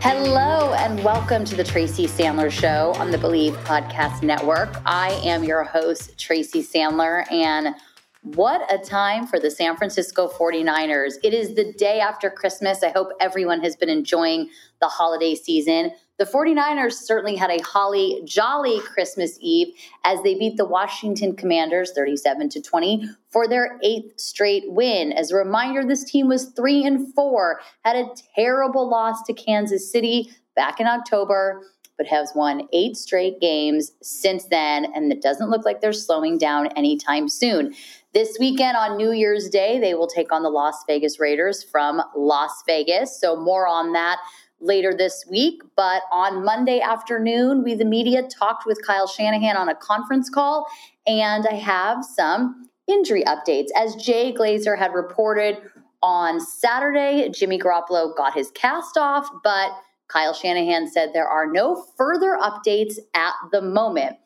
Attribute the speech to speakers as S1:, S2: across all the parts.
S1: Hello and welcome to the Tracy Sandler Show on the Bleav Podcast Network. I am your host, Tracy Sandler, and what a time for the San Francisco 49ers. It is the day after Christmas. I hope everyone has been enjoying the holiday season. The 49ers certainly had a holly jolly Christmas Eve as they beat the Washington Commanders 37 to 20 for their eighth straight win. As a reminder, this team was 3 and 4, had a terrible loss to Kansas City back in October, but has won 8 straight games since then and it doesn't look like they're slowing down anytime soon. This weekend on New Year's Day, they will take on the Las Vegas Raiders from Las Vegas. So more on that later this week. But on Monday afternoon, we, the media, talked with Kyle Shanahan on a conference call, and I have some injury updates. As Jay Glazer had reported on Saturday, Jimmy Garoppolo got his cast off, but Kyle Shanahan said there are no further updates at the moment.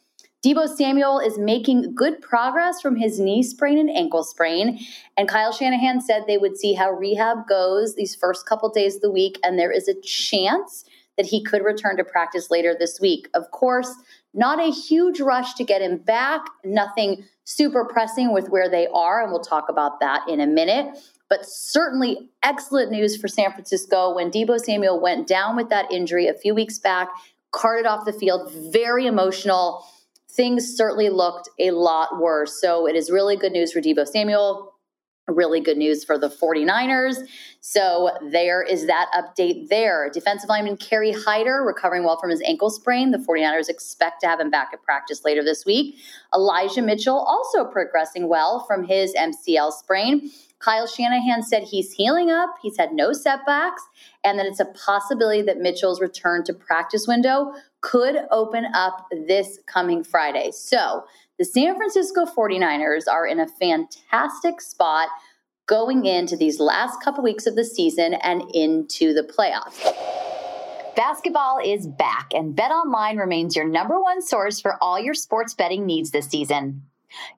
S1: Deebo Samuel is making good progress from his knee sprain and ankle sprain. And Kyle Shanahan said they would see how rehab goes these first couple days of the week. And there is a chance that he could return to practice later this week. Of course, not a huge rush to get him back, nothing super pressing with where they are. And we'll talk about that in a minute. But certainly excellent news for San Francisco when Deebo Samuel went down with that injury a few weeks back, carted off the field, very emotional things certainly looked a lot worse. So it is really good news for Deebo Samuel. Really good news for the 49ers. So there is that update there. Defensive lineman Kerry Hyder recovering well from his ankle sprain. The 49ers expect to have him back at practice later this week. Elijah Mitchell also progressing well from his MCL sprain. Kyle Shanahan said he's healing up, he's had no setbacks, and that it's a possibility that Mitchell's return to practice window could open up this coming Friday. So the San Francisco 49ers are in a fantastic spot going into these last couple weeks of the season and into the playoffs. Basketball is back, and BetOnline remains your number one source for all your sports betting needs this season.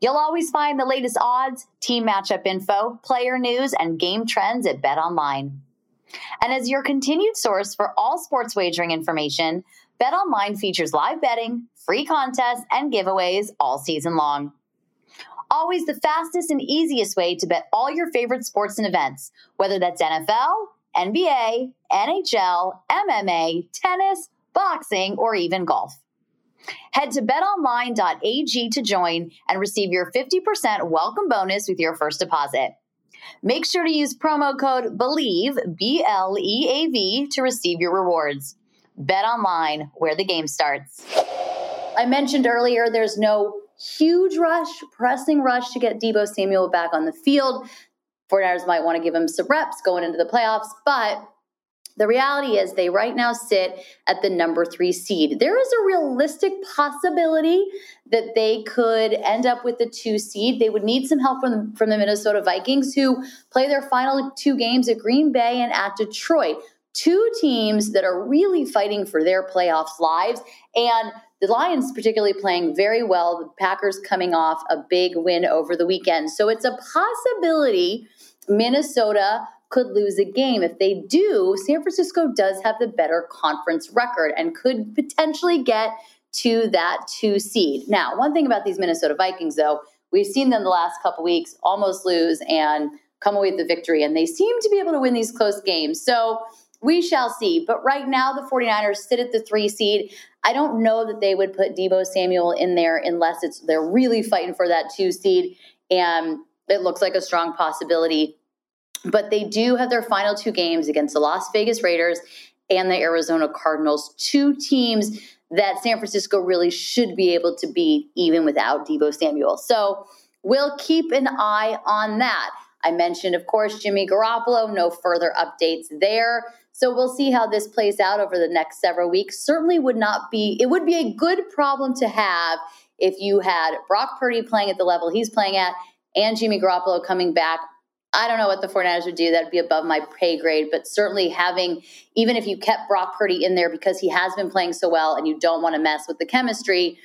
S1: You'll always find the latest odds, team matchup info, player news, and game trends at BetOnline. And as your continued source for all sports wagering information, BetOnline features live betting, free contests, and giveaways all season long. Always the fastest and easiest way to bet all your favorite sports and events, whether that's NFL, NBA, NHL, MMA, tennis, boxing, or even golf. Head to betonline.ag to join and receive your 50% welcome bonus with your first deposit. Make sure to use promo code BLEAV, B L E A V, to receive your rewards. Bet online, where the game starts. I mentioned earlier there's no huge rush, pressing rush to get Deebo Samuel back on the field. 49ers might want to give him some reps going into the playoffs, but The reality is, they right now sit at the number three seed. There is a realistic possibility that they could end up with the two seed. They would need some help from, from the Minnesota Vikings, who play their final two games at Green Bay and at Detroit. Two teams that are really fighting for their playoffs lives. And the Lions, particularly, playing very well. The Packers coming off a big win over the weekend. So it's a possibility Minnesota could lose a game. If they do, San Francisco does have the better conference record and could potentially get to that two seed. Now, one thing about these Minnesota Vikings, though, we've seen them the last couple weeks almost lose and come away with the victory, and they seem to be able to win these close games. So we shall see. But right now, the 49ers sit at the three seed. I don't know that they would put Deebo Samuel in there unless it's they're really fighting for that two seed. And it looks like a strong possibility but they do have their final two games against the Las Vegas Raiders and the Arizona Cardinals, two teams that San Francisco really should be able to beat even without Deebo Samuel. So we'll keep an eye on that. I mentioned, of course, Jimmy Garoppolo, no further updates there. So we'll see how this plays out over the next several weeks. Certainly would not be, it would be a good problem to have if you had Brock Purdy playing at the level he's playing at and Jimmy Garoppolo coming back I don't know what the 49ers would do. That'd be above my pay grade. But certainly having, even if you kept Brock Purdy in there because he has been playing so well and you don't want to mess with the chemistry,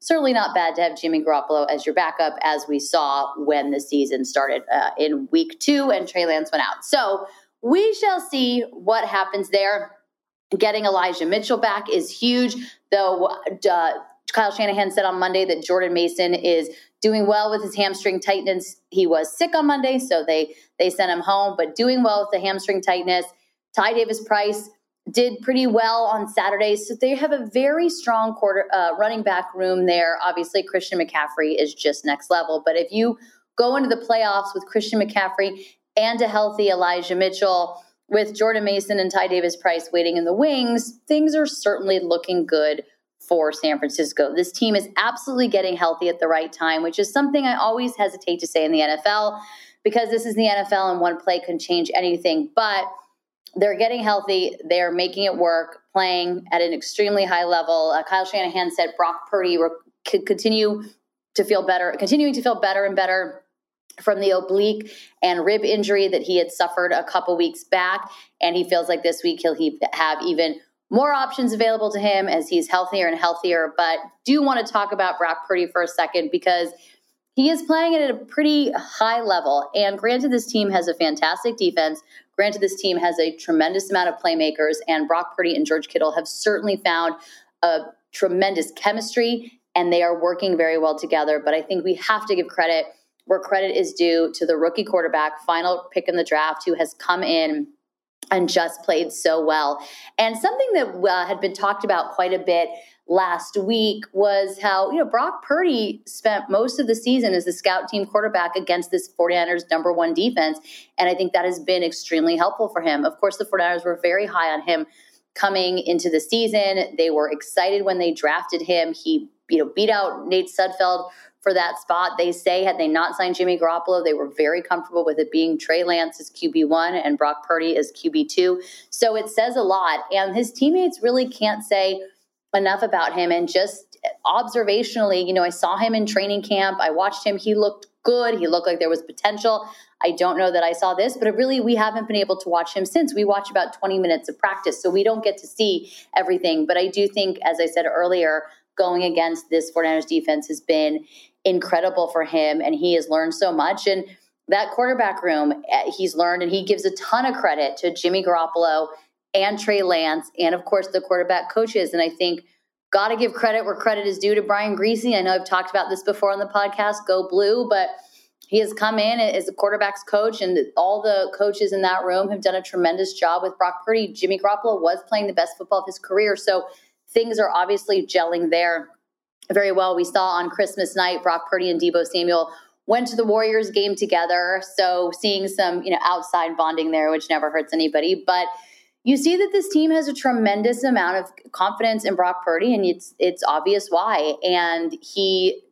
S1: certainly not bad to have Jimmy Garoppolo as your backup, as we saw when the season started uh, in week two and Trey Lance went out. So we shall see what happens there. Getting Elijah Mitchell back is huge, though. Uh, Kyle Shanahan said on Monday that Jordan Mason is doing well with his hamstring tightness. He was sick on Monday, so they they sent him home, but doing well with the hamstring tightness. Ty Davis Price did pretty well on Saturday, so they have a very strong quarter uh, running back room there. Obviously, Christian McCaffrey is just next level, but if you go into the playoffs with Christian McCaffrey and a healthy Elijah Mitchell, with Jordan Mason and Ty Davis Price waiting in the wings, things are certainly looking good for San Francisco. This team is absolutely getting healthy at the right time, which is something I always hesitate to say in the NFL because this is the NFL and one play can change anything. But they're getting healthy. They're making it work, playing at an extremely high level. Uh, Kyle Shanahan said Brock Purdy could continue to feel better, continuing to feel better and better from the oblique and rib injury that he had suffered a couple weeks back. And he feels like this week he'll he- have even more options available to him as he's healthier and healthier. But do want to talk about Brock Purdy for a second because he is playing at a pretty high level. And granted, this team has a fantastic defense. Granted, this team has a tremendous amount of playmakers, and Brock Purdy and George Kittle have certainly found a tremendous chemistry, and they are working very well together. But I think we have to give credit where credit is due to the rookie quarterback, final pick in the draft, who has come in and just played so well. And something that uh, had been talked about quite a bit last week was how, you know, Brock Purdy spent most of the season as the scout team quarterback against this 49ers number one defense. And I think that has been extremely helpful for him. Of course, the 49ers were very high on him coming into the season. They were excited when they drafted him. He, you know, beat out Nate Sudfeld for that spot. They say had they not signed Jimmy Garoppolo, they were very comfortable with it being Trey Lance as QB1 and Brock Purdy as QB2. So it says a lot. And his teammates really can't say enough about him. And just observationally, you know, I saw him in training camp. I watched him. He looked good. He looked like there was potential. I don't know that I saw this, but really, we haven't been able to watch him since. We watch about 20 minutes of practice, so we don't get to see everything. But I do think, as I said earlier, going against this 49ers defense has been incredible for him and he has learned so much and that quarterback room eh, he's learned and he gives a ton of credit to Jimmy Garoppolo and Trey Lance and of course the quarterback coaches and I think got to give credit where credit is due to Brian Griese. I know I've talked about this before on the podcast go blue but he has come in as a quarterback's coach, and all the coaches in that room have done a tremendous job with Brock Purdy. Jimmy Garoppolo was playing the best football of his career, so things are obviously gelling there very well. We saw on Christmas night, Brock Purdy and Deebo Samuel went to the Warriors game together. So seeing some, you know, outside bonding there, which never hurts anybody. But you see that this team has a tremendous amount of confidence in Brock Purdy, and it's it's obvious why. And he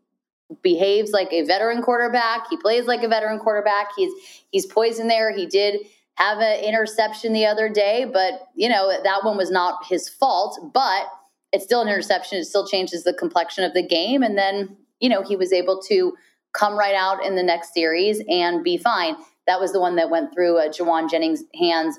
S1: behaves like a veteran quarterback. He plays like a veteran quarterback. He's he's poised in there. He did have an interception the other day, but you know, that one was not his fault, but it's still an interception. It still changes the complexion of the game. And then, you know, he was able to come right out in the next series and be fine. That was the one that went through uh, Jauan Jennings' hands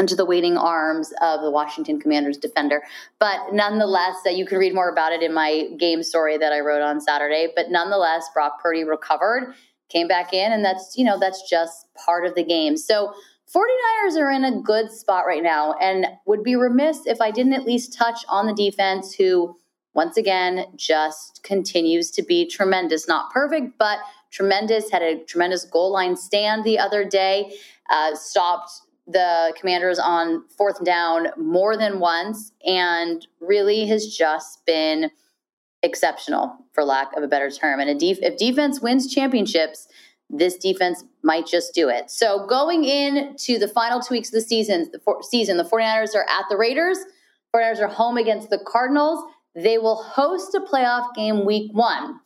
S1: into the waiting arms of the Washington Commanders defender. But nonetheless, uh, you can read more about it in my game story that I wrote on Saturday. But nonetheless, Brock Purdy recovered, came back in, and that's, you know, that's just part of the game. So 49ers are in a good spot right now and would be remiss if I didn't at least touch on the defense who once again just continues to be tremendous. Not perfect, but tremendous. Had a tremendous goal line stand the other day, uh, stopped the commanders on fourth down more than once, and really has just been exceptional, for lack of a better term. And def- if defense wins championships, this defense might just do it. So going into the final two weeks of the season, the season, the 49ers are at the Raiders. 49ers are home against the Cardinals. They will host a playoff game week one.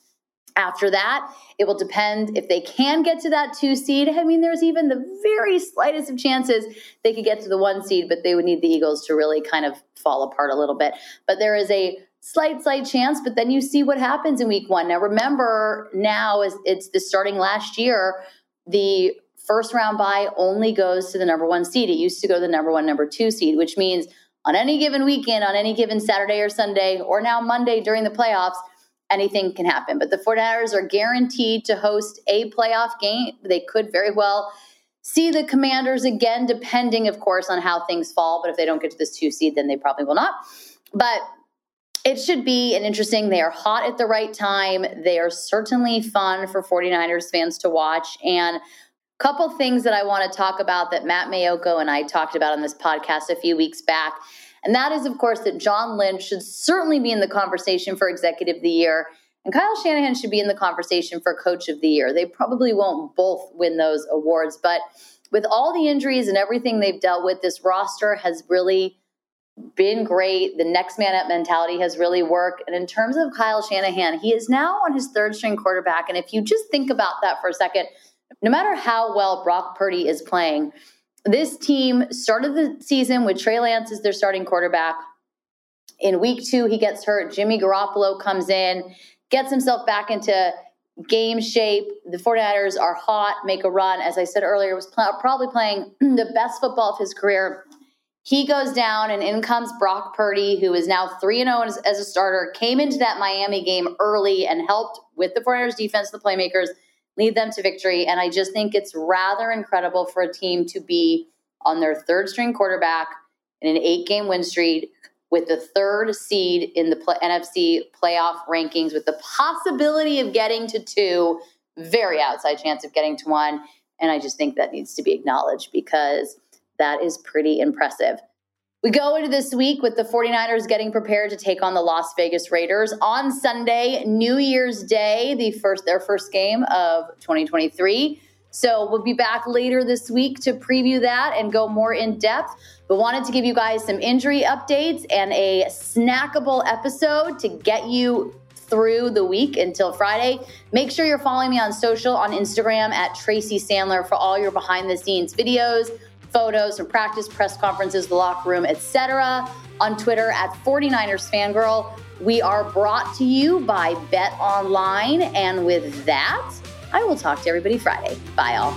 S1: After that, it will depend if they can get to that two seed. I mean, there's even the very slightest of chances they could get to the one seed, but they would need the Eagles to really kind of fall apart a little bit. But there is a slight, slight chance, but then you see what happens in week one. Now, remember, now is it's the starting last year, the first round bye only goes to the number one seed. It used to go to the number one, number two seed, which means on any given weekend, on any given Saturday or Sunday, or now Monday during the playoffs, anything can happen. But the 49ers are guaranteed to host a playoff game. They could very well see the Commanders again, depending, of course, on how things fall. But if they don't get to this two seed, then they probably will not. But it should be an interesting. They are hot at the right time. They are certainly fun for 49ers fans to watch. And a couple things that I want to talk about that Matt Maiocco and I talked about on this podcast a few weeks back and that is, of course, that John Lynch should certainly be in the conversation for Executive of the Year. And Kyle Shanahan should be in the conversation for Coach of the Year. They probably won't both win those awards, but with all the injuries and everything they've dealt with, this roster has really been great. The next man up mentality has really worked. And in terms of Kyle Shanahan, he is now on his third string quarterback. And if you just think about that for a second, no matter how well Brock Purdy is playing, this team started the season with Trey Lance as their starting quarterback. In week two, he gets hurt. Jimmy Garoppolo comes in, gets himself back into game shape. The 49ers are hot, make a run. As I said earlier, was pl- probably playing the best football of his career. He goes down, and in comes Brock Purdy, who is now 3 0 as, as a starter, came into that Miami game early and helped with the 49ers defense, the playmakers lead them to victory. And I just think it's rather incredible for a team to be on their third string quarterback in an eight game win streak with the third seed in the NFC playoff rankings with the possibility of getting to two, very outside chance of getting to one. And I just think that needs to be acknowledged because that is pretty impressive. We go into this week with the 49ers getting prepared to take on the Las Vegas Raiders on Sunday, New Year's Day, the first their first game of 2023. So we'll be back later this week to preview that and go more in depth. But wanted to give you guys some injury updates and a snackable episode to get you through the week until Friday. Make sure you're following me on social on Instagram at Tracy Sandler for all your behind the scenes videos photos from practice, press conferences, the locker room, etc. On Twitter at 49ers Fangirl. We are brought to you by Bet Online. And with that, I will talk to everybody Friday. Bye, all.